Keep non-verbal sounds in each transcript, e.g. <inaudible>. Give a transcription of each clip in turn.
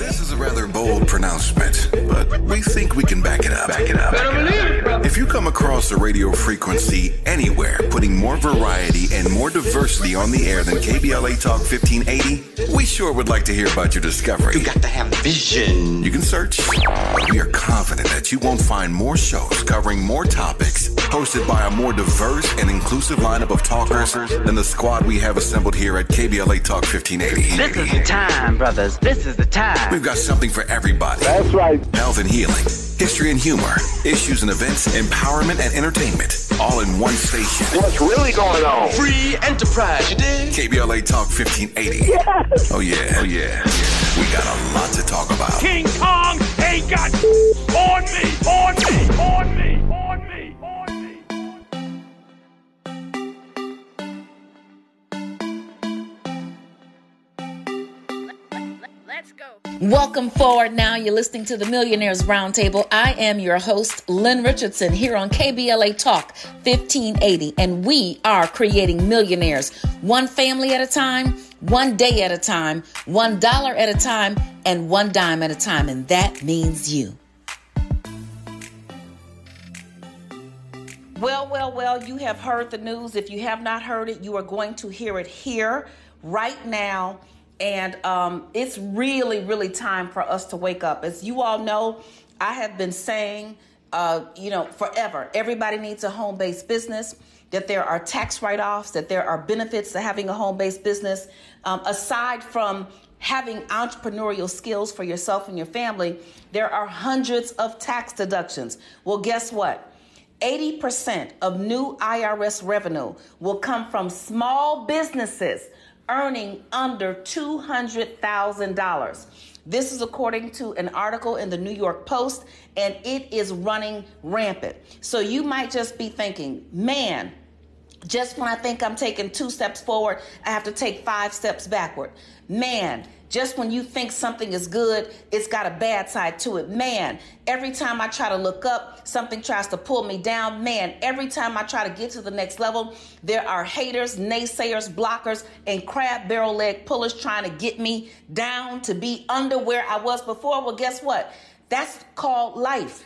This is a rather bold pronouncement, but we think we can back it up. Back it up. If you come across a radio frequency anywhere putting more variety and more diversity on the air than KBLA Talk 1580, we sure would like to hear about your discovery. You got to have vision. You can search. We are confident that you won't find more shows covering more topics, hosted by a more diverse and inclusive lineup of talkers than the squad we have assembled here at KBLA Talk 1580. This is the time, brothers. This is the time. We've got something for everybody. That's right. Health and healing, history and humor, issues and events, empowerment and entertainment, all in one station. What's really going on? Free enterprise, you dig? KBLA Talk 1580. Yes. Oh yeah, oh yeah. We got a lot to talk about. King Kong ain't got on me, on me, on me, on me, Welcome forward now. You're listening to the Millionaires Roundtable. I am your host, Lynn Richardson, here on KBLA Talk 1580, and we are creating millionaires one family at a time, one day at a time, one dollar at a time, and one dime at a time. And that means you. Well, well, well, you have heard the news. If you have not heard it, you are going to hear it here right now. And um, it's really, really time for us to wake up. As you all know, I have been saying, uh, you know, forever, everybody needs a home based business, that there are tax write offs, that there are benefits to having a home based business. Um, aside from having entrepreneurial skills for yourself and your family, there are hundreds of tax deductions. Well, guess what? 80% of new IRS revenue will come from small businesses earning under $200,000. This is according to an article in the New York Post, and it is running rampant. So you might just be thinking, man, just when I think I'm taking two steps forward, I have to take five steps backward. Man, just when you think something is good, it's got a bad side to it. Man, every time I try to look up, something tries to pull me down. Man, every time I try to get to the next level, there are haters, naysayers, blockers, and crab barrel leg pullers trying to get me down to be under where I was before. Well, guess what? That's called life.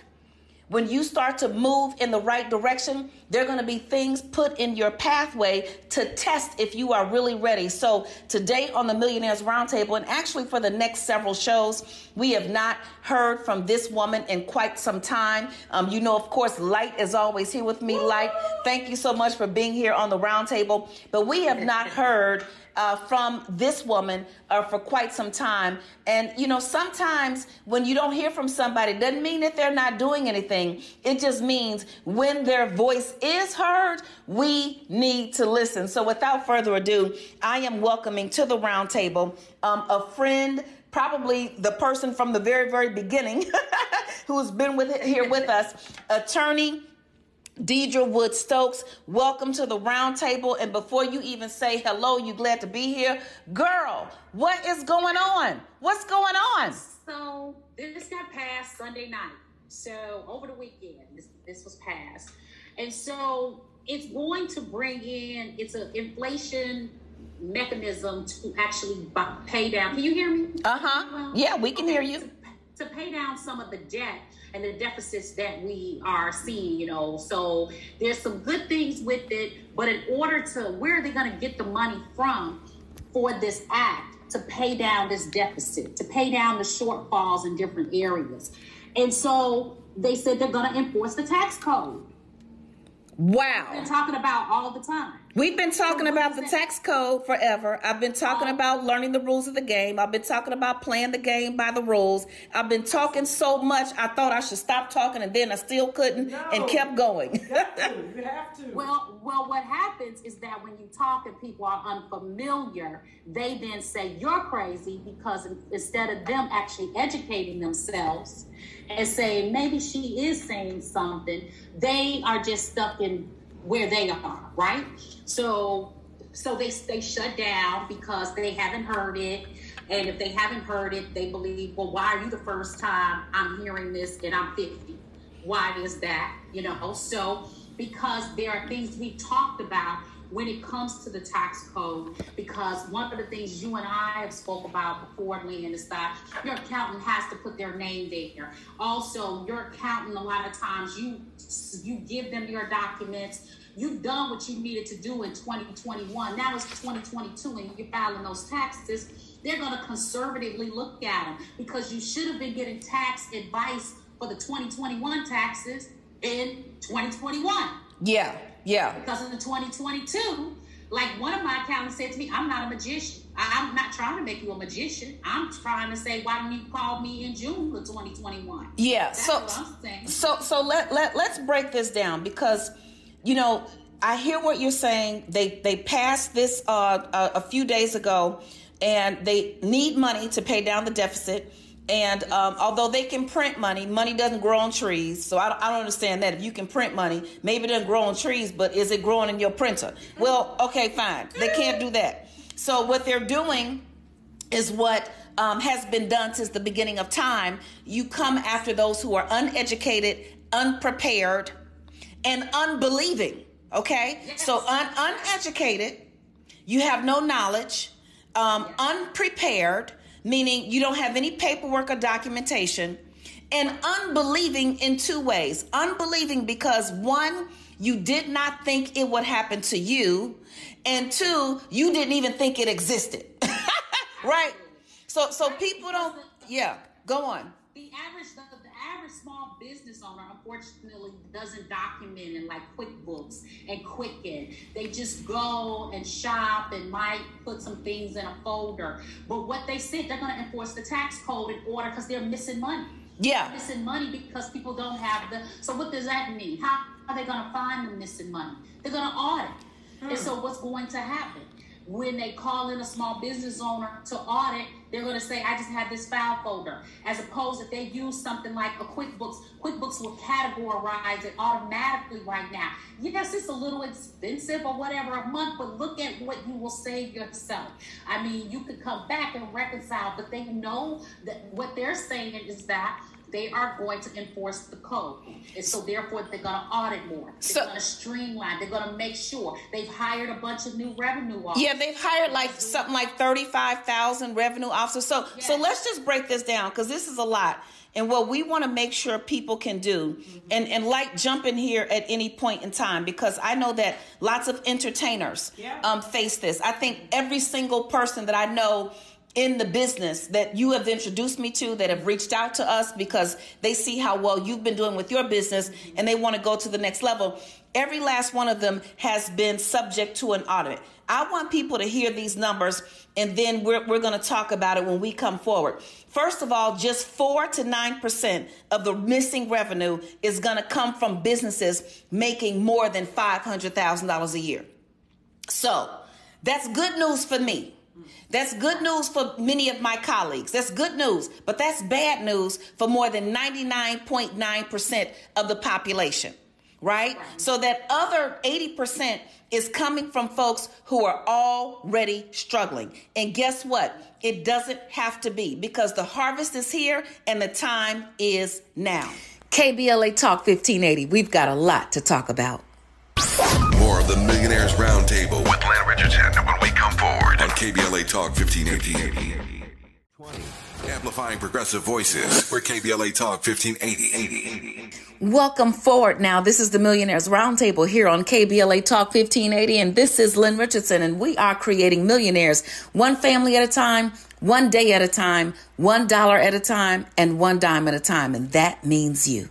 When you start to move in the right direction, there are going to be things put in your pathway to test if you are really ready. So, today on the Millionaires Roundtable, and actually for the next several shows, we have not heard from this woman in quite some time. Um, you know, of course, Lyte is always here with me. Lyte, thank you so much for being here on the roundtable. But we have not heard uh, from this woman uh, for quite some time. And, you know, sometimes when you don't hear from somebody, doesn't mean that they're not doing anything. It just means when their voice is heard, we need to listen. So without further ado, I am welcoming to the roundtable um, a friend. Probably the person from the very, very beginning <laughs> who has been with here with us, attorney Deadra Woods Stokes, welcome to the roundtable. And before you even say hello, you glad to be here, girl. What is going on? What's going on? So this got passed Sunday night. So over the weekend, this, this was passed, and so it's going to bring in it's an inflation mechanism to actually pay down. Can you hear me? Uh huh. Yeah, we can hear you. To, to pay down some of the debt and the deficits that we are seeing, you know. So there's some good things with it, but in order to, where are they going to get the money from for this act to pay down this deficit, to pay down the shortfalls in different areas? And so they said they're going to enforce the tax code. Wow. We've been talking about all the time. We've been talking So about the that? tax code forever. I've been talking Oh. about learning the rules of the game. I've been talking about playing the game by the rules. I've been talking so much, I thought I should stop talking, and then I still couldn't and kept going. You have to. Well, well, what happens is that when you talk and people are unfamiliar, they then say you're crazy because instead of them actually educating themselves and saying maybe she is saying something, they are just stuck in where they are, right? So, so they they shut down because they haven't heard it. And if they haven't heard it, they believe, well, why are you the first time I'm hearing this and I'm 50? Why is that? You know, so because there are things we talked about when it comes to the tax code because one of the things you and I have spoke about before, Lynn, is that your accountant has to put their name there. Also, your accountant, a lot of times, you you give them your documents. You've done what you needed to do in 2021. Now it's 2022, and you're filing those taxes. They're going to conservatively look at them because you should have been getting tax advice for the 2021 taxes in 2021. Yeah, yeah. Because in the 2022, like one of my accountants said to me, I'm not a magician. I, am not trying to make you a magician. I'm trying to say, why didn't you call me in June of 2021? Yeah. That's so, so, so let, let, let's break this down because, you know, I hear what you're saying. They, they passed this uh, a, a few days ago and they need money to pay down the deficit and um, although they can print money, money doesn't grow on trees. So I don't, I don't, understand that. If you can print money, maybe it doesn't grow on trees, but is it growing in your printer? Well, okay, fine. They can't do that. So what they're doing is what um, has been done since the beginning of time. You come after those who are uneducated, unprepared, and unbelieving. Okay? Yes. So un- uneducated, you have no knowledge, um, unprepared meaning you don't have any paperwork or documentation, and unbelieving in two ways. Unbelieving because one, you did not think it would happen to you, and two, you didn't even think it existed. <laughs> right? So so people don't yeah, go on. The average small business owner, unfortunately, doesn't document in like QuickBooks and Quicken. They just go and shop and might put some things in a folder. But what they said, they're going to enforce the tax code in order because they're missing money. Yeah. They're missing money because people don't have the. So what does that mean? How are they going to find the missing money? They're going to audit. Hmm. And so what's going to happen? When they call in a small business owner to audit, they're going to say, I just have this file folder. As opposed if they use something like a QuickBooks, QuickBooks will categorize it automatically right now. Yes, it's a little expensive or whatever a month, but look at what you will save yourself. I mean, you could come back and reconcile, but they know that what they're saying is that they are going to enforce the code. And so therefore they're going to audit more. They're so, going to streamline. They're going to make sure they've hired a bunch of new revenue officers. Yeah, they've hired like something like 35,000 revenue officers. So yes. so let's just break this down cuz this is a lot. And what we want to make sure people can do, mm-hmm. and, and like jump in here at any point in time, because I know that lots of entertainers yeah. um, face this. I think every single person that I know in the business that you have introduced me to that have reached out to us because they see how well you've been doing with your business and they want to go to the next level. Every last one of them has been subject to an audit. I want people to hear these numbers and then we're, we're going to talk about it when we come forward. First of all, just 4 to 9% of the missing revenue is going to come from businesses making more than $500,000 a year. So that's good news for me that's good news for many of my colleagues. That's good news, but that's bad news for more than 99.9% of the population, right? So that other 80% is coming from folks who are already struggling. And guess what? It doesn't have to be because the harvest is here and the time is now. KBLA Talk 1580. We've got a lot to talk about. More of the Millionaires Roundtable with Lynn Richardson when we come forward on KBLA Talk 1580. Amplifying progressive voices. We're KBLA Talk 1580. Welcome forward now. This is the Millionaires Roundtable here on KBLA Talk 1580, and this is Lynn Richardson, and we are creating millionaires one family at a time, one day at a time, one dollar at a time, and one dime at a time, and that means you.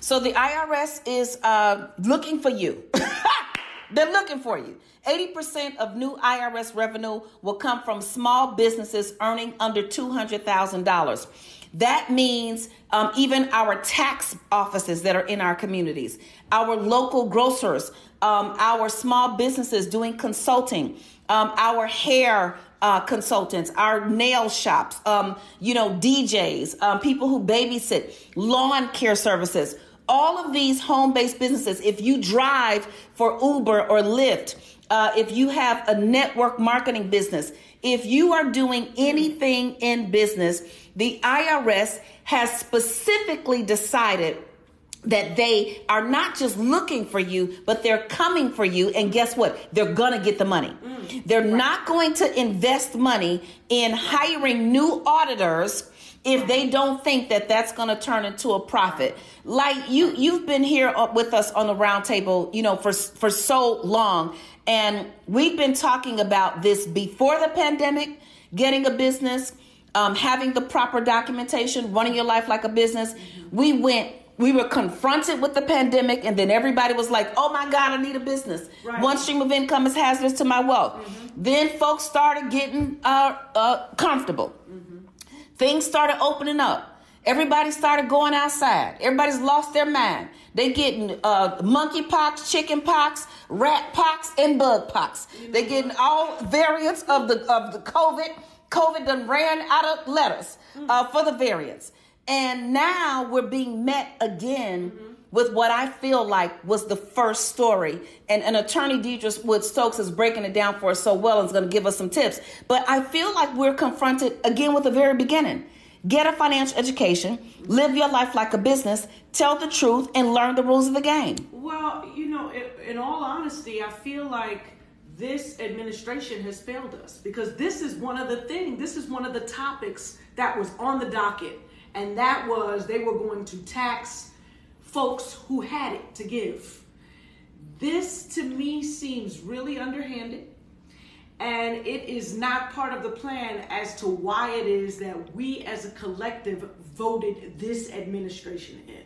So the IRS is uh, looking for you. <laughs> They're looking for you. 80% of new IRS revenue will come from small businesses earning under $200,000. That means um, even our tax offices that are in our communities, our local grocers, um, our small businesses doing consulting, um, our hair uh, consultants, our nail shops, um, you know, DJs, um, people who babysit, lawn care services all of these home based businesses, if you drive for Uber or Lyft, uh, if you have a network marketing business, if you are doing anything in business, the IRS has specifically decided that they are not just looking for you, but they're coming for you. And guess what? They're going to get the money. Mm, they're right. not going to invest money in hiring new auditors if they don't think that that's going to turn into a profit. Like you, you've been here with us on the roundtable, you know, for for so long, and we've been talking about this before the pandemic, getting a business, um, having the proper documentation, running your life like a business. We went we were confronted with the pandemic and then everybody was like oh my god i need a business right. one stream of income is hazardous to my wealth mm-hmm. then folks started getting uh, uh, comfortable mm-hmm. things started opening up everybody started going outside everybody's lost their mind they getting uh, monkey pox chicken pox rat pox and bug pox they getting all variants of the of the covid covid done ran out of letters uh, for the variants and now we're being met again with what I feel like was the first story. And an attorney, Deadra Woods Stokes, is breaking it down for us so well and is going to give us some tips. But I feel like we're confronted again with the very beginning. Get a financial education, live your life like a business, tell the truth, and learn the rules of the game. Well, you know, in all honesty, I feel like this administration has failed us because this is one of the things, this is one of the topics that was on the docket and that was they were going to tax folks who had it to give. This to me seems really underhanded, and it is not part of the plan as to why it is that we as a collective voted this administration in.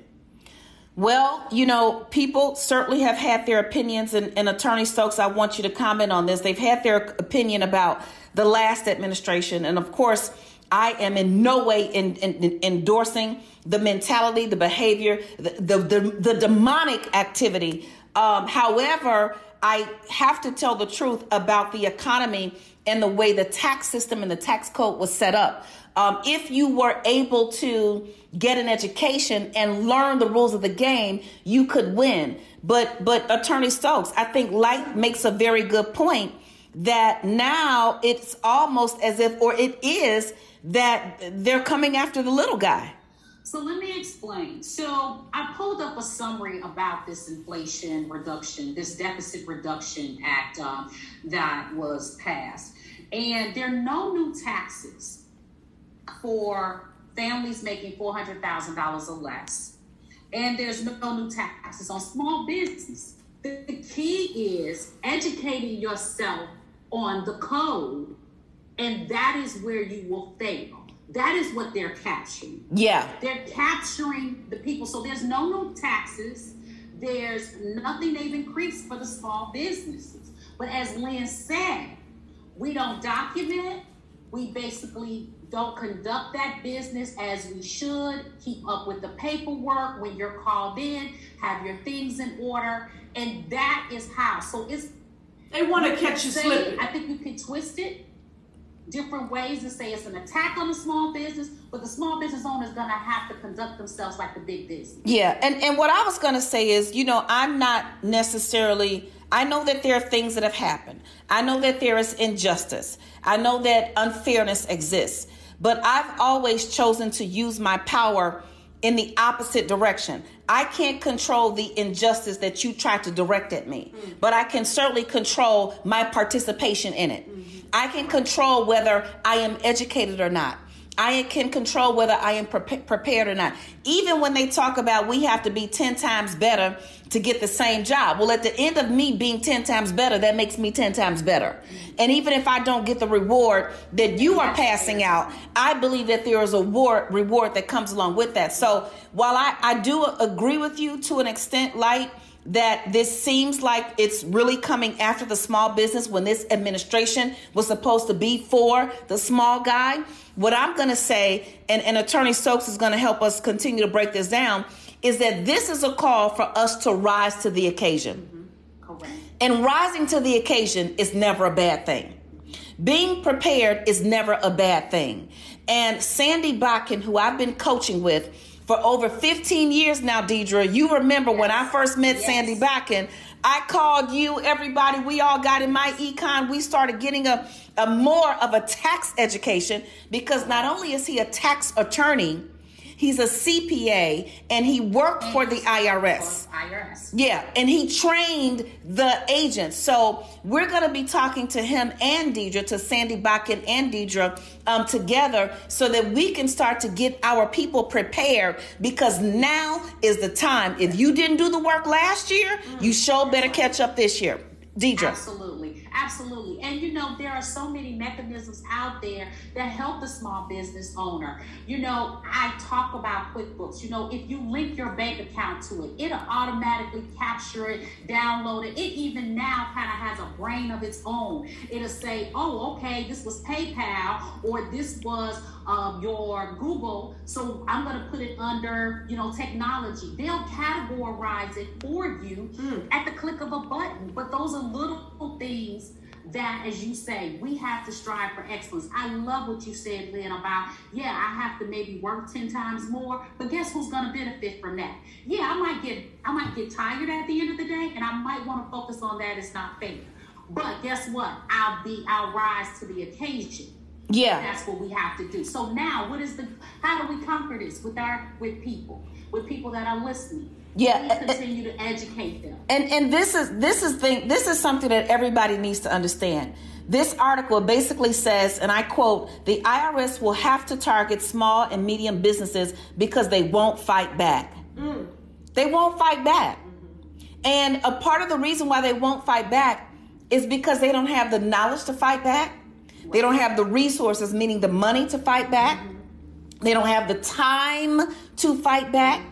Well, you know, people certainly have had their opinions, and, and, Attorney Stokes, I want you to comment on this. They've had their opinion about the last administration, and of course, I am in no way in, in, in endorsing the mentality, the behavior, the, the, the, the demonic activity. Um, however, I have to tell the truth about the economy and the way the tax system and the tax code was set up. Um, if you were able to get an education and learn the rules of the game, you could win. But but Attorney Stokes, I think Lyte makes a very good point that now it's almost as if, or it is that they're coming after the little guy. So let me explain. So I pulled up a summary about this Inflation Reduction, this Deficit Reduction Act um, that was passed. And there are no new taxes for families making $400,000 or less. And there's no new taxes on small business. The key is educating yourself on the code and that is where you will fail. That is what they're capturing. Yeah. They're capturing the people. So there's no new taxes. There's nothing they've increased for the small businesses. But as Lynn said, we don't document. We basically don't conduct that business as we should. Keep up with the paperwork when you're called in. Have your things in order. And that is how. So it's. They want to catch you slipping. I think you can twist it different ways to say it's an attack on the small business, but the small business owner is going to have to conduct themselves like the big business. Yeah, and and what I was going to say is, you know, I'm not necessarily. I know that there are things that have happened. I know that there is injustice. I know that unfairness exists. But I've always chosen to use my power in the opposite direction. I can't control the injustice that you try to direct at me, mm. but I can certainly control my participation in it. Mm-hmm. I can control whether I am educated or not. I can control whether I am pre- prepared or not. Even when they talk about we have to be 10 times better to get the same job. Well, at the end of me being 10 times better, that makes me 10 times better. And even if I don't get the reward that you are passing out, I believe that there is a reward, reward that comes along with that. So while I, I do agree with you to an extent, Lyte, that this seems like it's really coming after the small business when this administration was supposed to be for the small guy. What I'm going to say, and, and Attorney Stokes is going to help us continue to break this down, is that this is a call for us to rise to the occasion. Mm-hmm. Correct. And rising to the occasion is never a bad thing. Being prepared is never a bad thing. And Sandy Botkin, who I've been coaching with, for over 15 years now, Deadra. You remember yes. when I first met yes. Sandy Botkin, I called you, everybody, we all got in my econ. We started getting a, a more of a tax education because not only is he a tax attorney, He's a CPA and he worked for the IRS. IRS. Yeah, and he trained the agents. So we're going to be talking to him and Deadra, to Sandy Botkin and Deadra um, together so that we can start to get our people prepared because now is the time. If you didn't do the work last year, you sure better catch up this year. Deadra. Absolutely. Absolutely. And you know, there are so many mechanisms out there that help the small business owner. You know, I talk about QuickBooks. You know, if you link your bank account to it, it'll automatically capture it, download it. It even now kind of has a brain of its own. It'll say, oh, okay, this was PayPal or this was um, your Google. So I'm going to put it under, you know, technology. They'll categorize it for you mm. at the click of a button. But those are little things that, as you say, we have to strive for excellence. I love what you said, Lynn, about, yeah, I have to maybe work 10 times more, but guess who's going to benefit from that? Yeah, I might get, I might get tired at the end of the day, and I might want to focus on that. It's not fair. But guess what? I'll be, I'll rise to the occasion. Yeah. That's what we have to do. So now what is the how do we conquer this with our with people, with people that are listening? Yeah. We continue to educate them. And and this is this is thing this is something that everybody needs to understand. This article basically says, and I quote, the IRS will have to target small and medium businesses because they won't fight back. Mm. They won't fight back. Mm-hmm. And a part of the reason why they won't fight back is because they don't have the knowledge to fight back they don't have the resources, meaning the money to fight back. They don't have the time to fight back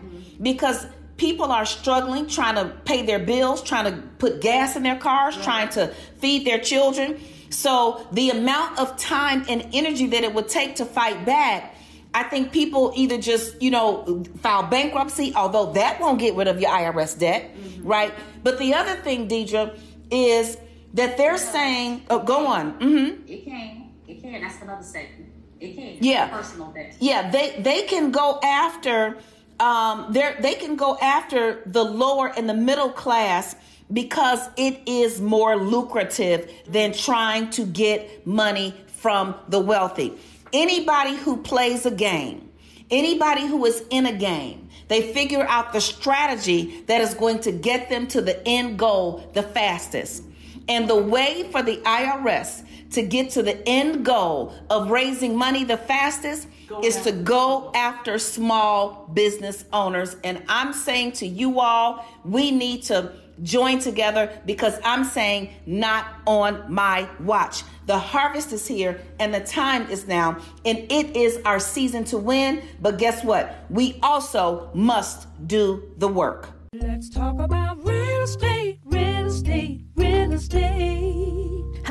because people are struggling, trying to pay their bills, trying to put gas in their cars, trying to feed their children. So the amount of time and energy that it would take to fight back, I think people either just, you know, file bankruptcy, although that won't get rid of your IRS debt, mm-hmm. right? But the other thing, Deadra, is that they're saying, oh, go on. Mm-hmm. It can. It can. That's another statement. It can. Yeah. Personal debt. Yeah. They they can go after. Um, they they can go after the lower and the middle class because it is more lucrative than trying to get money from the wealthy. Anybody who plays a game, anybody who is in a game, they figure out the strategy that is going to get them to the end goal the fastest. And the way for the IRS to get to the end goal of raising money the fastest is to go after small business owners. And I'm saying to you all, we need to join together because I'm saying not on my watch. The harvest is here and the time is now, and it is our season to win. But guess what? We also must do the work. Let's talk about real estate, real estate, real estate.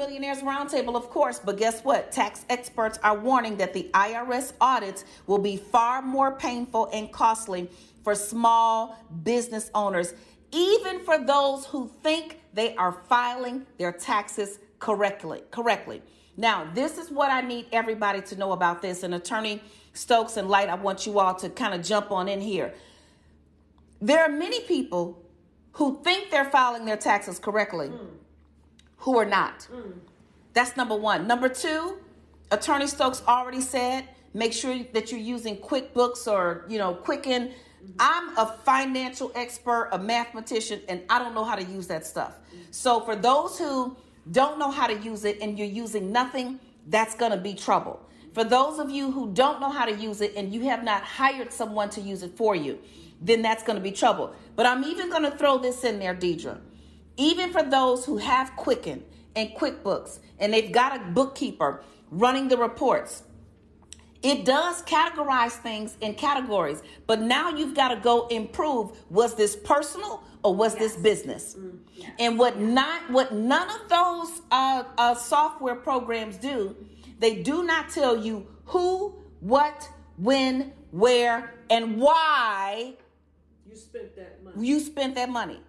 on Millionaires Roundtable, of course, but guess what? Tax experts are warning that the IRS audits will be far more painful and costly for small business owners, even for those who think they are filing their taxes correctly. Correctly. Now, this is what I need everybody to know about this. And Attorney Stokes and Lyte, I want you all to kind of jump on in here. There are many people who think they're filing their taxes correctly. Mm who are not. Mm. That's number one. Number two, Attorney Stokes already said make sure that you're using QuickBooks or, you know, Quicken. Mm-hmm. I'm a financial expert, a mathematician, and I don't know how to use that stuff. Mm-hmm. So for those who don't know how to use it and you're using nothing, that's going to be trouble. For those of you who don't know how to use it and you have not hired someone to use it for you, then that's going to be trouble. But I'm even going to throw this in there, Deadra even for those who have Quicken and QuickBooks and they've got a bookkeeper running the reports. It does categorize things in categories, but now you've got to go improve was this personal or was yes. this business? Mm, yeah. And what not what none of those uh, uh, software programs do, they do not tell you who, what, when, where, and why you spent that money. You spent that money.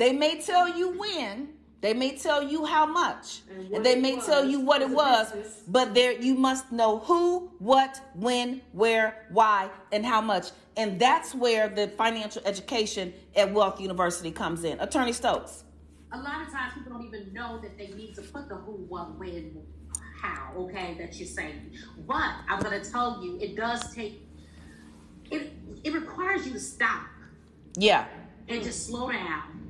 They may tell you when, they may tell you how much, And and, they may was tell you what it was, business. but there you must know who, what, when, where, why, and how much. And that's where the financial education at Wealth University comes in. Attorney Stokes. a lot of times people don't even know that they need to put the who, what, when, how, okay, that you're saying. But I'm gonna tell you, it does take it it requires you to stop Yeah. and just slow down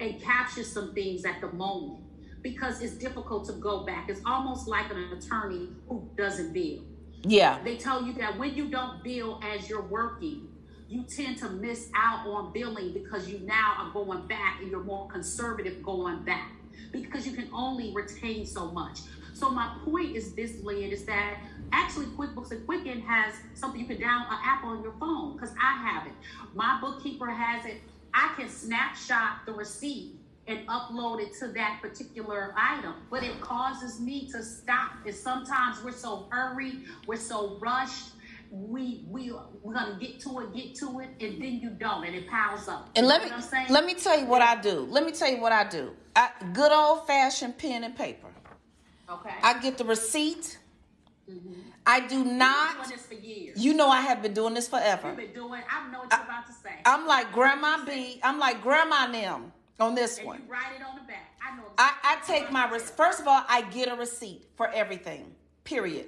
and capture some things at the moment because it's difficult to go back. It's almost like an attorney who doesn't bill. Yeah. They tell you that when you don't bill as you're working, you tend to miss out on billing because you now are going back and you're more conservative going back because you can only retain so much. So my point is this, Lynn, is that actually QuickBooks and Quicken has something you can download an app on your phone because I have it. My bookkeeper has it. I can snapshot the receipt and upload it to that particular item, but it causes me to stop. And sometimes we're so hurried, we're so rushed. We we we're gonna get to it, get to it, and then you don't, and it piles up. And You let me what I'm saying? let me tell you what I do. Let me tell you what I do. I, good old fashioned pen and paper. Okay. I get the receipt. Mm-hmm. I do not. doing this for years. You know I have been doing this forever. You've been doing. I know what you're about to say. I'm like Grandma B. I'm like Grandma Nim on this and one. you write it on the back. I know. I, I take my I'm rec- saying. first of all, I get a receipt for everything. Period.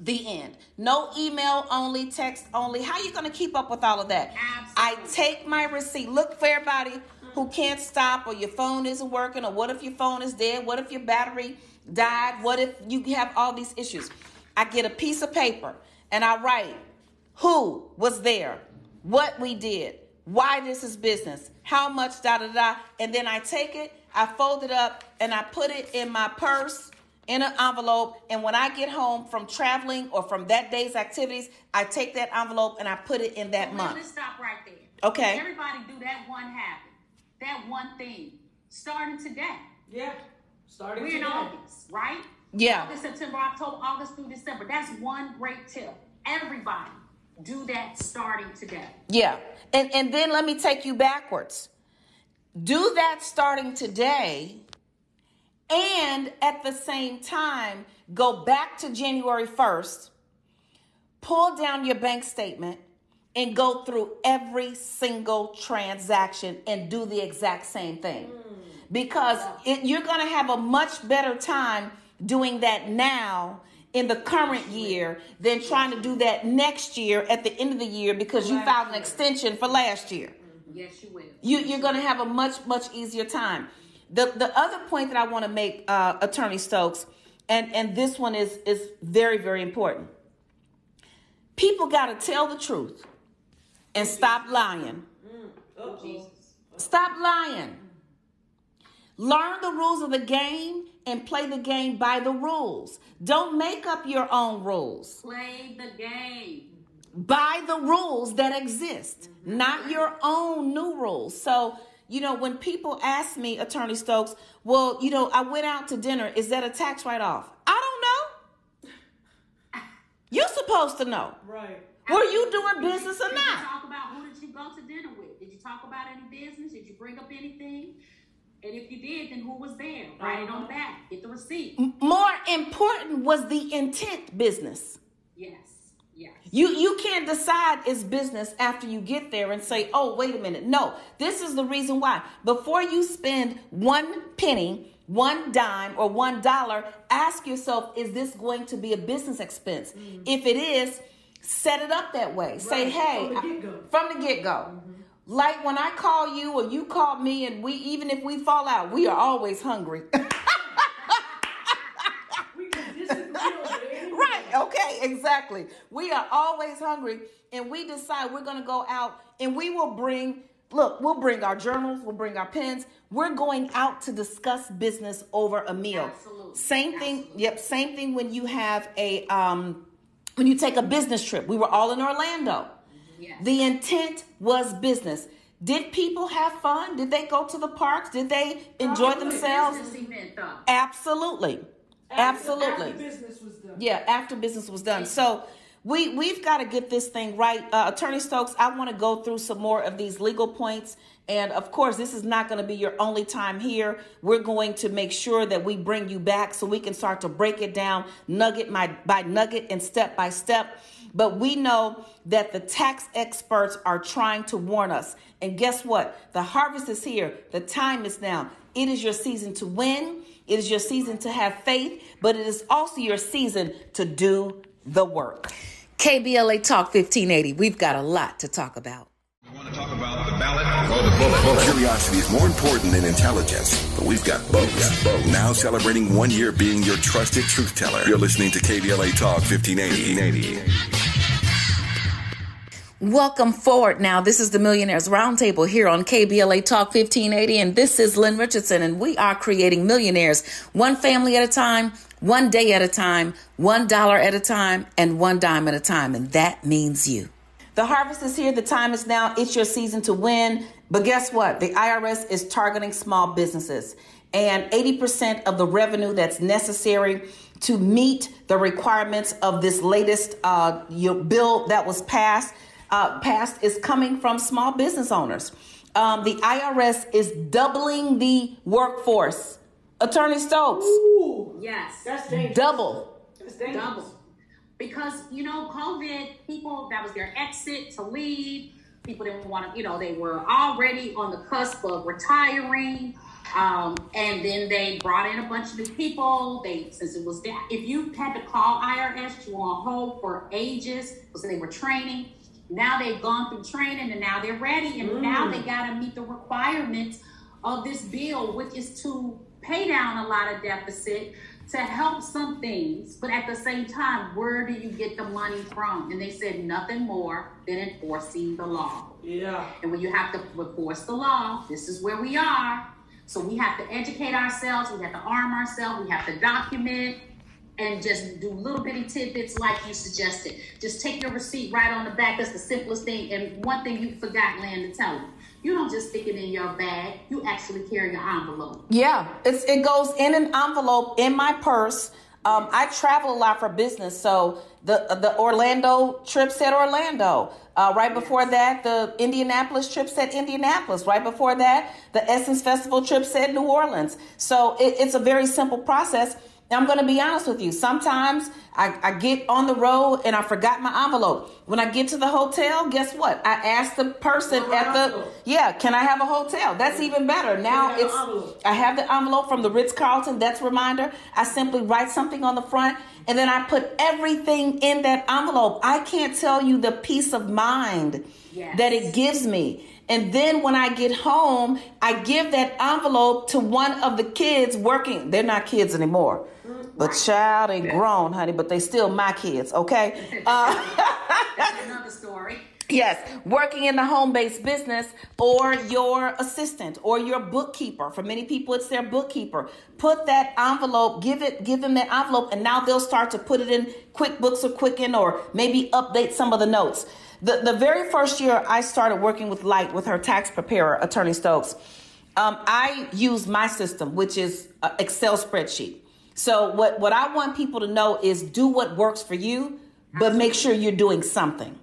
The end. No email only, text only. How you gonna keep up with all of that? I take my receipt. Look for everybody who mm-hmm. can't stop or your phone isn't working or what if your phone is dead? What if your battery died? What if you have all these issues? I get a piece of paper and I write who was there, what we did, why this is business, how much, da da da. And then I take it, I fold it up, and I put it in my purse in an envelope. And when I get home from traveling or from that day's activities, I take that envelope and I put it in that Well, month. Let's stop right there. Okay. Everybody do that one habit, that one thing, starting today. Yeah. Starting We're in today. August, right? Yeah. August, September, October, August through December. That's one great tip. Everybody do that starting today. Yeah. And and then let me take you backwards. Do that starting today and at the same time go back to January 1st, pull down your bank statement and go through every single transaction and do the exact same thing. Mm. Because it, you're going to have a much better time doing that now in the current year than trying to do that next year at the end of the year because you filed an extension for last year. Yes, you will. You, you're going to have a much, much easier time. The, the other point that I want to make, uh, Attorney Stokes, and, and this one is, is very, very important. People got to tell the truth and stop lying. Oh, Jesus. Stop lying. Learn the rules of the game and play the game by the rules. Don't make up your own rules. Play the game. By the rules that exist, not your own new rules. So, you know, when people ask me, Attorney Stokes, well, you know, I went out to dinner. Is that a tax write off? I don't know. <laughs> You're supposed to know. Right. Were you doing business or Did not? you talk about who did you go to dinner with? Did you talk about any business? Did you bring up anything? And if you did, then who was there? Uh-huh. Write it on the back. Get the receipt. More important was the intent business. Yes. Yes. You you can't decide it's business after you get there and say, "Oh, wait a minute." No, this is the reason why. Before you spend one penny, one dime, or one dollar, ask yourself, "Is this going to be a business expense?" Mm-hmm. If it is, set it up that way. Say, "Hey," from the get-go. from the get go. Mm-hmm. Like when I call you or you call me, and we even if we fall out, we are always hungry. <laughs> We can disagree over anything. Right. Okay. Exactly. We are always hungry, and we decide we're going to go out, and we will bring. Look, we'll bring our journals. We'll bring our pens. We're going out to discuss business over a meal. Absolutely. Same thing. Absolutely. Yep. Same thing when you have a um, when you take a business trip. We were all in Orlando. Yes. The intent was business. Did people have fun? Did they go to the parks? Did they enjoy Probably. themselves? Business event. Absolutely. After- Absolutely. After business was done. Yeah, after business was done. So we we've got to get this thing right. Uh, Attorney Stokes, I want to go through some more of these legal points. And of course, this is not going to be your only time here. We're going to make sure that we bring you back so we can start to break it down nugget by, by nugget and step by step. But we know that the tax experts are trying to warn us. And guess what? The harvest is here. The time is now. It is your season to win. It is your season to have faith, but it is also your season to do the work. KBLA Talk 1580. We've got a lot to talk about. I want to talk about the ballot or the bullet. Curiosity is more important than intelligence, but we've got both. Now celebrating one year being your trusted truth teller. You're listening to KBLA Talk 1580. 1580. Welcome forward now. This is the Millionaires Roundtable here on KBLA Talk 1580, and this is Lynn Richardson, and we are creating millionaires one family at a time, one day at a time, one dollar at a time, and one dime at a time, and that means you. The harvest is here. The time is now. It's your season to win. But guess what? The IRS is targeting small businesses. And 80% of the revenue that's necessary to meet the requirements of this latest uh, bill that was passed uh, passed is coming from small business owners. Um, the IRS is doubling the workforce. Attorney Stokes. Ooh, yes. That's dangerous. Double. That's dangerous. Double. Because, you know, COVID, people, that was their exit to leave. People didn't want to, you know, they were already on the cusp of retiring. Um, and then they brought in a bunch of new people. They, since it was that, if you had to call IRS, you were on hold for ages because they were training. Now they've gone through training and now they're ready. And mm. now they got to meet the requirements of this bill, which is to pay down a lot of deficit to help some things. But at the same time, where do you get the money from? And they said nothing more than enforcing the law. Yeah. And when you have to enforce the law, this is where we are. So we have to educate ourselves, we have to arm ourselves, we have to document and just do little bitty tidbits like you suggested. Just take your receipt right on the back. That's the simplest thing. And one thing you forgot, Lynn, to tell them. You don't just stick it in your bag. You actually carry your envelope. Yeah, it's, it goes in an envelope in my purse. Um, I travel a lot for business, so the the Orlando trip said Orlando. Uh, right before that, the Indianapolis trip said Indianapolis. Right before that, the Essence Festival trip said New Orleans. So it, it's a very simple process I'm going to be honest with you. Sometimes I, I, get on the road and I forgot my envelope. When I get to the hotel, guess what? I ask the person at the yeah, can I have a hotel? That's even better. Now it's I have the envelope from the Ritz Carlton. That's reminder. I simply write something on the front and then I put everything in that envelope. I can't tell you the peace of mind yes. that it gives me. And then when I get home, I give that envelope to one of the kids working. They're not kids anymore. But child ain't grown, honey, but they still my kids, okay? <laughs> Uh, That's another story. Yes, working in the home based business or your assistant or your bookkeeper. For many people, it's their bookkeeper. Put that envelope, give it, give them that envelope, and now they'll start to put it in QuickBooks or Quicken or maybe update some of the notes. The, the very first year I started working with Lyte with her tax preparer, Attorney Stokes, um, I use my system, which is Excel spreadsheet. So what, what I want people to know is do what works for you, but make sure you're doing something.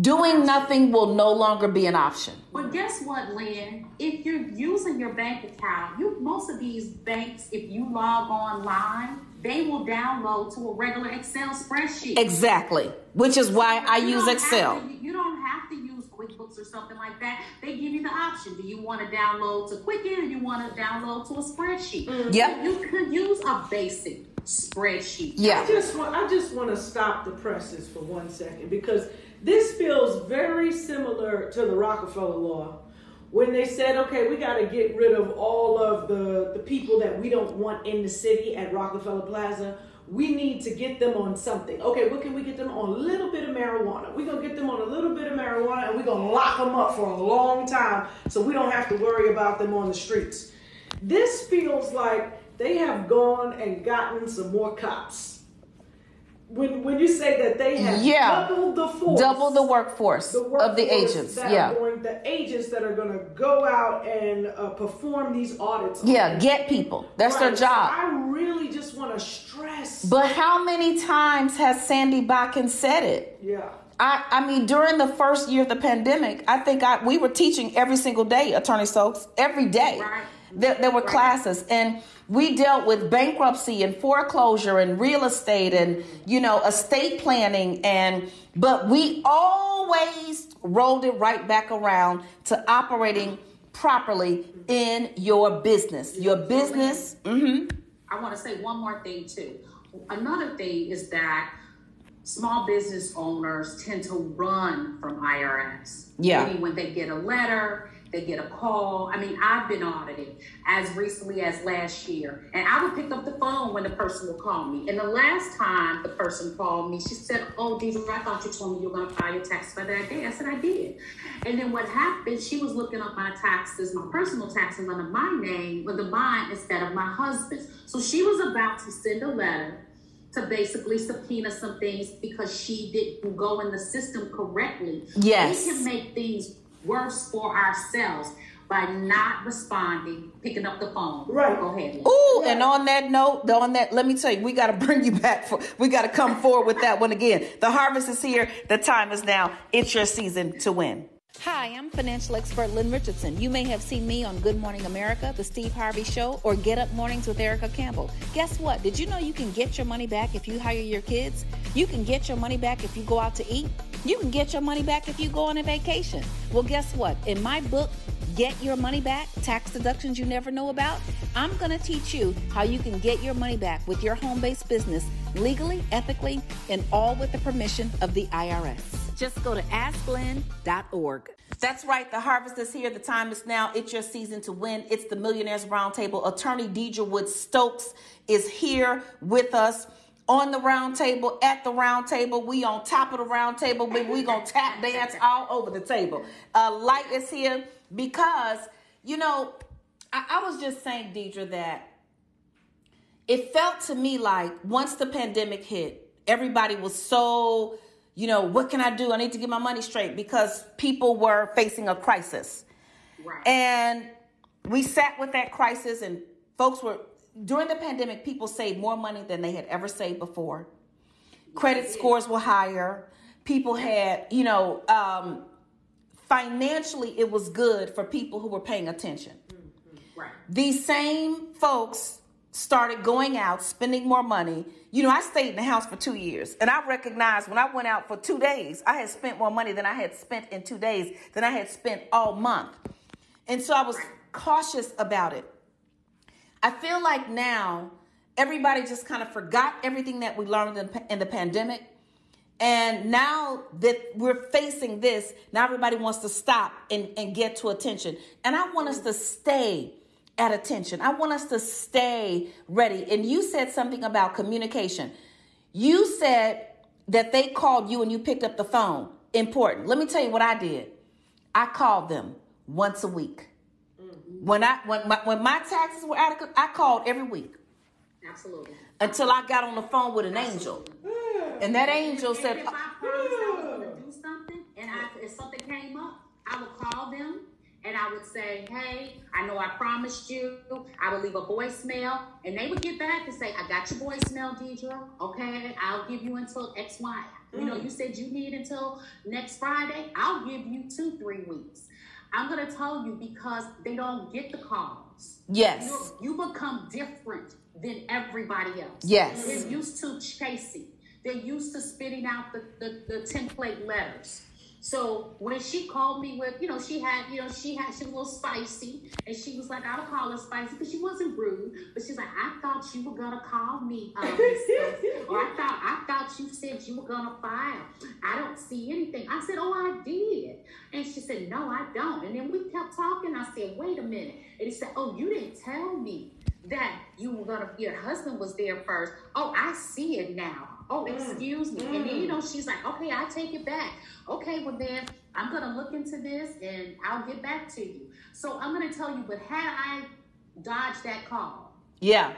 Doing nothing will no longer be an option. But guess what, Lynn? If you're using your bank account, you most of these banks, if you log online, they will download to a regular Excel spreadsheet. Exactly. Which is why I you use Excel. To, you don't have to use QuickBooks or something like that. They give you the option. Do you want to download to Quicken or you want to download to a spreadsheet? Mm-hmm. Yep. You could use a basic spreadsheet. Yeah. I just want I just want to stop the presses for one second because this feels very similar to the Rockefeller law when they said, okay, we got to get rid of all of the, the people that we don't want in the city at Rockefeller Plaza, we need to get them on something. Okay, what can we get them on? A little bit of marijuana. We're going to get them on a little bit of marijuana and we're going to lock them up for a long time so we don't have to worry about them on the streets. This feels like they have gone and gotten some more cops when when you say that they have Yeah. double the force, Double the workforce the of the agents. that Yeah. going, the agents that are going to go out and uh, perform these audits. Yeah, get people. That's their Right. So job. I really just want to stress. But how many times has Sandy Botkin said it? yeah. I, I mean, during the first year of the pandemic, I think I we were teaching every single day, Attorney Stokes, every day. Right. There, there were classes, and we dealt with bankruptcy and foreclosure and real estate and you know estate planning and but we always rolled it right back around to operating properly in your business. Your business. hmm I want to say one more thing too. Another thing is that small business owners tend to run from IRS. Yeah. When they get a letter, they get a call. I mean, I've been audited as recently as last year, and I would pick up the phone when the person would call me. And the last time the person called me, she said, "Oh, Deadra, I thought you told me you were going to file your taxes by that day." I said, "I did." And then what happened? She was looking up my taxes, my personal taxes under my name, under mine instead of my husband's. So she was about to send a letter to basically subpoena some things because she didn't go in the system correctly. Yes. We can make things worse for ourselves by not responding, picking up the phone. Right. Go ahead. Lynn. Ooh, and on that note, on that, let me tell you, we got to <laughs> bring you back. For, we got to come forward with that one again. The harvest is here. The time is now. It's your season to win. Hi, I'm financial expert Lynn Richardson. You may have seen me on Good Morning America, The Steve Harvey Show, or Get Up Mornings with Erica Campbell. Guess what? Did you know you can get your money back if you hire your kids? You can get your money back if you go out to eat? You can get your money back if you go on a vacation. Well, guess what? In my book, Get Your Money Back Tax Deductions You Never Know About, I'm going to teach you how you can get your money back with your home based business legally, ethically, and all with the permission of the IRS. Just go to asklynn.org. That's right. The harvest is here. The time is now. It's your season to win. It's the Millionaires Roundtable. Attorney Deadra Wood Stokes is here with us on the round table, at the round table. We on top of the round table. We, we gonna tap dance all over the table. Uh, Lyte is here because, you know, I, I was just saying, Deadra, that it felt to me like once the pandemic hit, everybody was so, you know, what can I do? I need to get my money straight because people were facing a crisis. Right. And we sat with that crisis, and folks were, during the pandemic, people saved more money than they had ever saved before. Credit scores were higher. People had, you know, um, financially, it was good for people who were paying attention. Mm-hmm. right. These same folks started going out, spending more money. You know, I stayed in the house for two years, and I recognized when I went out for two days, I had spent more money than I had spent in two days than I had spent all month. And so I was cautious about it. I feel like now everybody just kind of forgot everything that we learned in, in the pandemic. And now that we're facing this, now everybody wants to stop and, and get to attention. And I want us to stay at attention. I want us to stay ready. And you said something about communication. You said that they called you and you picked up the phone. Important. Let me tell you what I did. I called them once a week. Mm-hmm. When I when my, when my taxes were out of, I called every week Absolutely. until I got on the phone with an angel, and that angel said, if I promised I was ah. going to do something, and I, if something came up, I would call them and I would say, "Hey, I know I promised you." I would leave a voicemail, and they would get back and say, "I got your voicemail, Deadra. Okay, I'll give you until X, Y. You know, you said you need until next Friday. I'll give you two, three weeks." I'm gonna tell you because they don't get the calls. Yes. You, you become different than everybody else. Yes. They're used to chasing. They're used to spitting out the, the, the template letters. So when she called me with, you know, she had, you know, she had, she was a little spicy, and she was like, I would call her spicy because she wasn't rude, but she's like, I thought you were gonna call me, um, <laughs> or I thought, I thought you said you were gonna file. I don't see anything. I said, Oh, I did, and she said, No, I don't. And then we kept talking. I said, Wait a minute, and he said, Oh, you didn't tell me that you were gonna your husband was there first. Oh, I see it now. Oh, mm. excuse me. And then you mm. know she's like, okay, I take it back. Okay, well then I'm gonna look into this and I'll get back to you. So I'm gonna tell you, but had I dodged that call, "Yeah,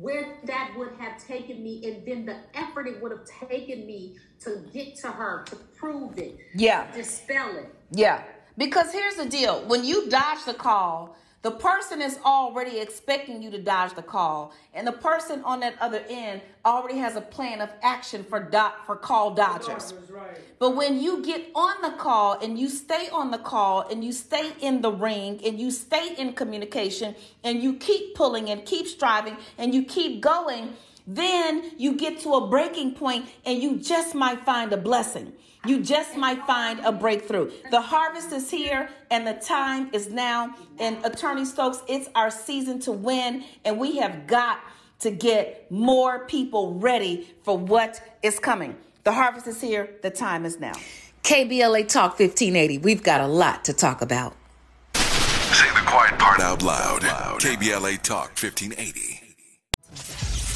where that would have taken me and then the effort it would have taken me to get to her to prove it Yeah. dispel it Yeah. Because here's the deal when you dodge the call, the person is already expecting you to dodge the call, and the person on that other end already has a plan of action for dot for call dodgers. But when you get on the call and you stay on the call and you stay in the ring and you stay in communication and you keep pulling and keep striving and you keep going, then you get to a breaking point and you just might find a blessing. You just might find a breakthrough. The harvest is here and the time is now. And Attorney Stokes, it's our season to win, and we have got to get more people ready for what is coming. The harvest is here, the time is now. KBLA Talk 1580. We've got a lot to talk about. Say the quiet part out loud. KBLA Talk 1580.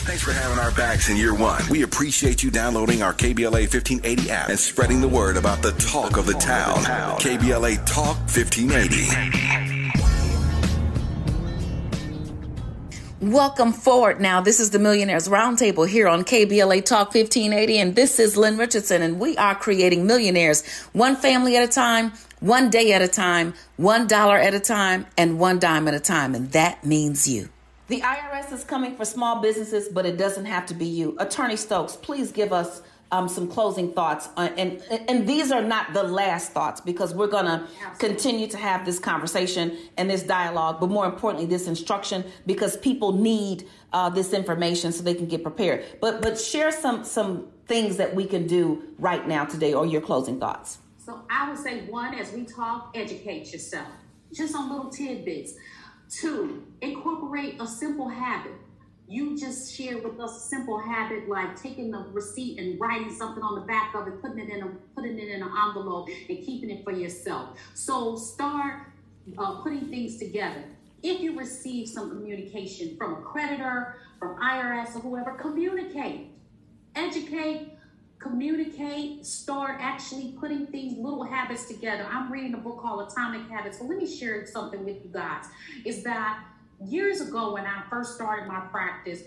Thanks for having our backs in year one. We appreciate you downloading our KBLA 1580 app and spreading the word about the talk of the town. KBLA Talk 1580. Welcome forward now. This is the Millionaires Roundtable here on KBLA Talk 1580, and this is Lynn Richardson, and we are creating millionaires one family at a time, one day at a time, one dollar at a time, and one dime at a time, and that means you. The IRS is coming for small businesses, but it doesn't have to be you. Attorney Stokes, please give us um, some closing thoughts, uh, and and these are not the last thoughts because we're gonna continue to have this conversation and this dialogue, but more importantly, this instruction because people need uh, this information so they can get prepared. But but share some some things that we can do right now today, or your closing thoughts. So I would say one, as we talk, educate yourself, just on little tidbits. Two, incorporate a simple habit. You just share with us a simple habit like taking the receipt and writing something on the back of it, putting it in a putting it in an envelope and keeping it for yourself. So start uh, putting things together. If you receive some communication from a creditor, from IRS or whoever, communicate, educate, communicate, start actually putting these little habits together. I'm reading a book called Atomic Habits. So let me share something with you guys. Is that years ago when I first started my practice,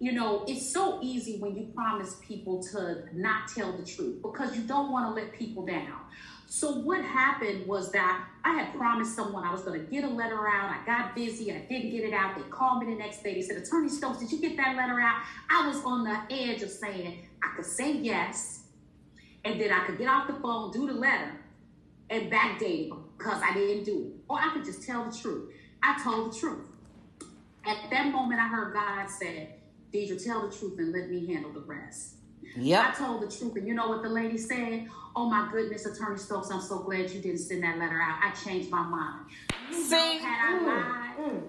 you know, it's so easy when you promise people to not tell the truth because you don't want to let people down. So what happened was that I had promised someone I was going to get a letter out. I got busy. I didn't get it out. They called me the next day. They said, Attorney Stokes, did you get that letter out? I was on the edge of saying I could say yes, and then I could get off the phone, do the letter, and backdate it because I didn't do it. Or I could just tell the truth. I told the truth. At that moment, I heard God say, Deadra, tell the truth and let me handle the rest. Yep. I told the truth, and you know what the lady said? Oh my goodness, Attorney Stokes, I'm so glad you didn't send that letter out. I changed my mind. You know, had I mm. lied, mm.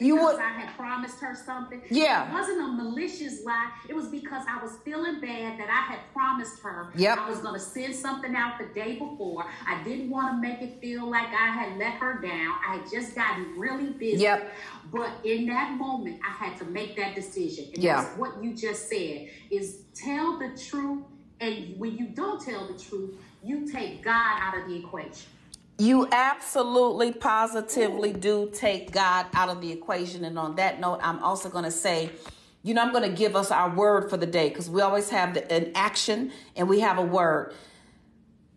You because would- I had promised her something. Yeah. It wasn't a malicious lie. It was because I was feeling bad that I had promised her Yep. I was going to send something out the day before. I didn't want to make it feel like I had let her down. I had just gotten really busy. Yep. But in that moment, I had to make that decision. And Yeah. that's what you just said is tell the truth. And when you don't tell the truth, you take God out of the equation. You absolutely, positively do take God out of the equation. And on that note, I'm also going to say, you know, I'm going to give us our word for the day because we always have the, an action and we have a word.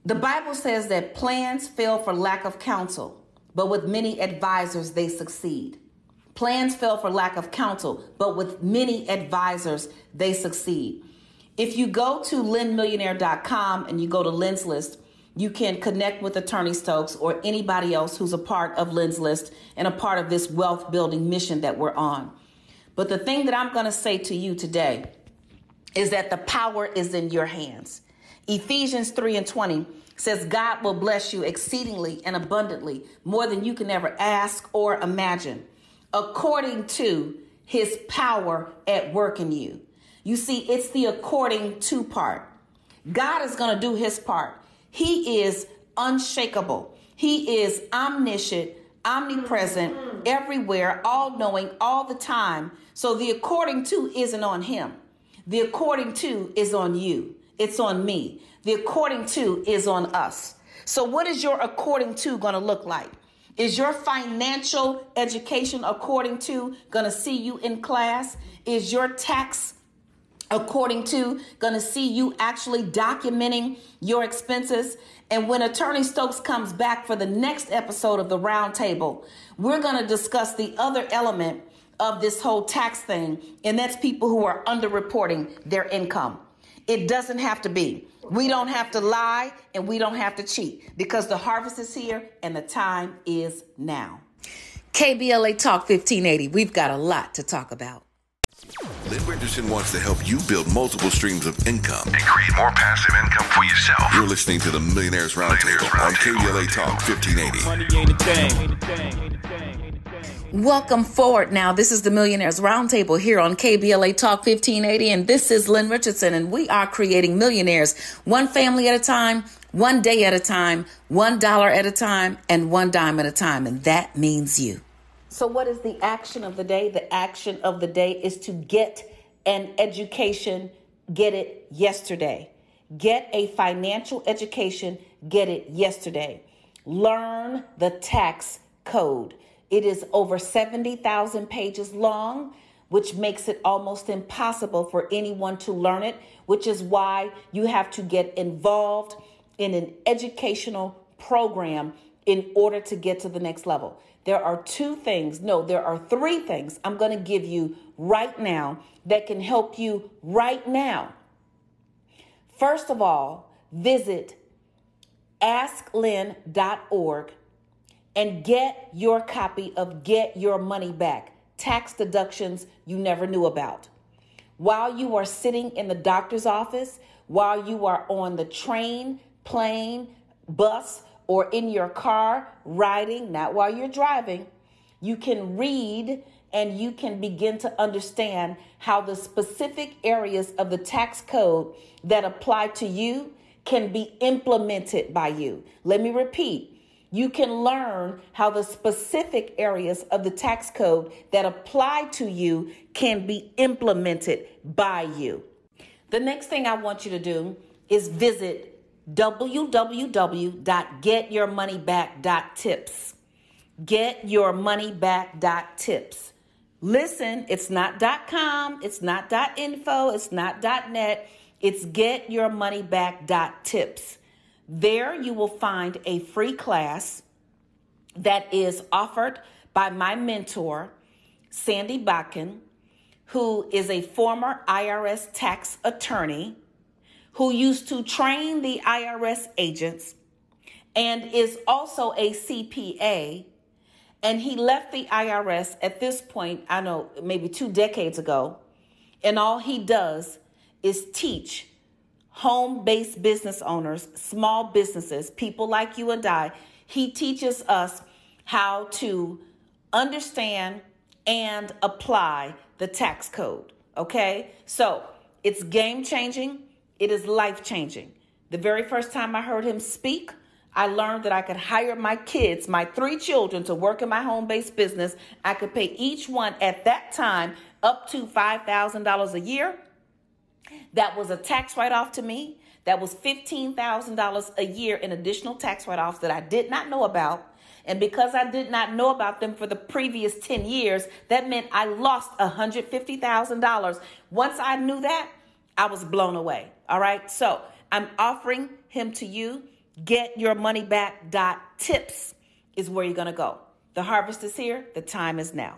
The Bible says that plans fail for lack of counsel, but with many advisors, they succeed. Plans fail for lack of counsel, but with many advisors, they succeed. If you go to lynnmillionaire.com and you go to Lynn's List, you can connect with Attorney Stokes or anybody else who's a part of Lynn's List and a part of this wealth building mission that we're on. But the thing that I'm going to say to you today is that the power is in your hands. Ephesians 3 and 20 says, God will bless you exceedingly and abundantly, more than you can ever ask or imagine, according to his power at work in you. You see, it's the according to part. God is going to do his part. He is unshakable. He is omniscient, omnipresent, everywhere, all knowing, all the time. So the according to isn't on him. The according to is on you. It's on me. The according to is on us. So what is your according to going to look like? Is your financial education according to going to see you in class? Is your tax according to going to see you actually documenting your expenses? And when Attorney Stokes comes back for the next episode of the roundtable, we're going to discuss the other element of this whole tax thing, and that's people who are underreporting their income. It doesn't have to be. We don't have to lie and we don't have to cheat because the harvest is here and the time is now. KBLA Talk 1580. We've got a lot to talk about. Lynn Richardson wants to help you build multiple streams of income And create more passive income for yourself. You're listening to the Millionaires Roundtable on KBLA Talk 1580. Money ain't a thing. Ain't a thing. Ain't a thing. Ain't a thing. Welcome forward now. This is the Millionaires Roundtable here on KBLA Talk 1580, and this is Lynn Richardson, and we are creating millionaires one family at a time, one day at a time, one dollar at a time, and one dime at a time, and that means you. So, what is the action of the day? The action of the day is to get an education, get it yesterday. Get a financial education, get it yesterday. Learn the tax code. It is over 70,000 pages long, which makes it almost impossible for anyone to learn it, which is why you have to get involved in an educational program in order to get to the next level. There are two things, no, there are three things I'm going to give you right now that can help you right now. First of all, visit asklynn.org and get your copy of Get Your Money Back tax deductions you never knew about. While you are sitting in the doctor's office, while you are on the train, plane, bus, or in your car riding, not while you're driving, you can read and you can begin to understand how the specific areas of the tax code that apply to you can be implemented by you. Let me repeat. You can learn how the specific areas of the tax code that apply to you can be implemented by you. The next thing I want you to do is visit www.getyourmoneyback.tips. Getyourmoneyback.tips. Listen, it's not .com, it's not .info, it's not .net, it's getyourmoneyback.tips. There you will find a free class that is offered by my mentor, Sandy Botkin, who is a former IRS tax attorney who used to train the IRS agents and is also a CPA. And he left the IRS at this point, I know, maybe two decades ago. And all he does is teach home based business owners, small businesses, people like you and I. He teaches us how to understand and apply the tax code. Okay? So it's game changing, it is life changing. The very first time I heard him speak, I learned that I could hire my kids, my three children, to work in my home based business. I could pay each one at that time up to $5,000 a year. That was a tax write off to me. That was $15,000 a year in additional tax write offs that I did not know about. And because I did not know about them for the previous 10 years, that meant I lost $150,000. Once I knew that, I was blown away. All right. So I'm offering him to you. Get your money back. Tips is where you're going to go. The harvest is here. The time is now.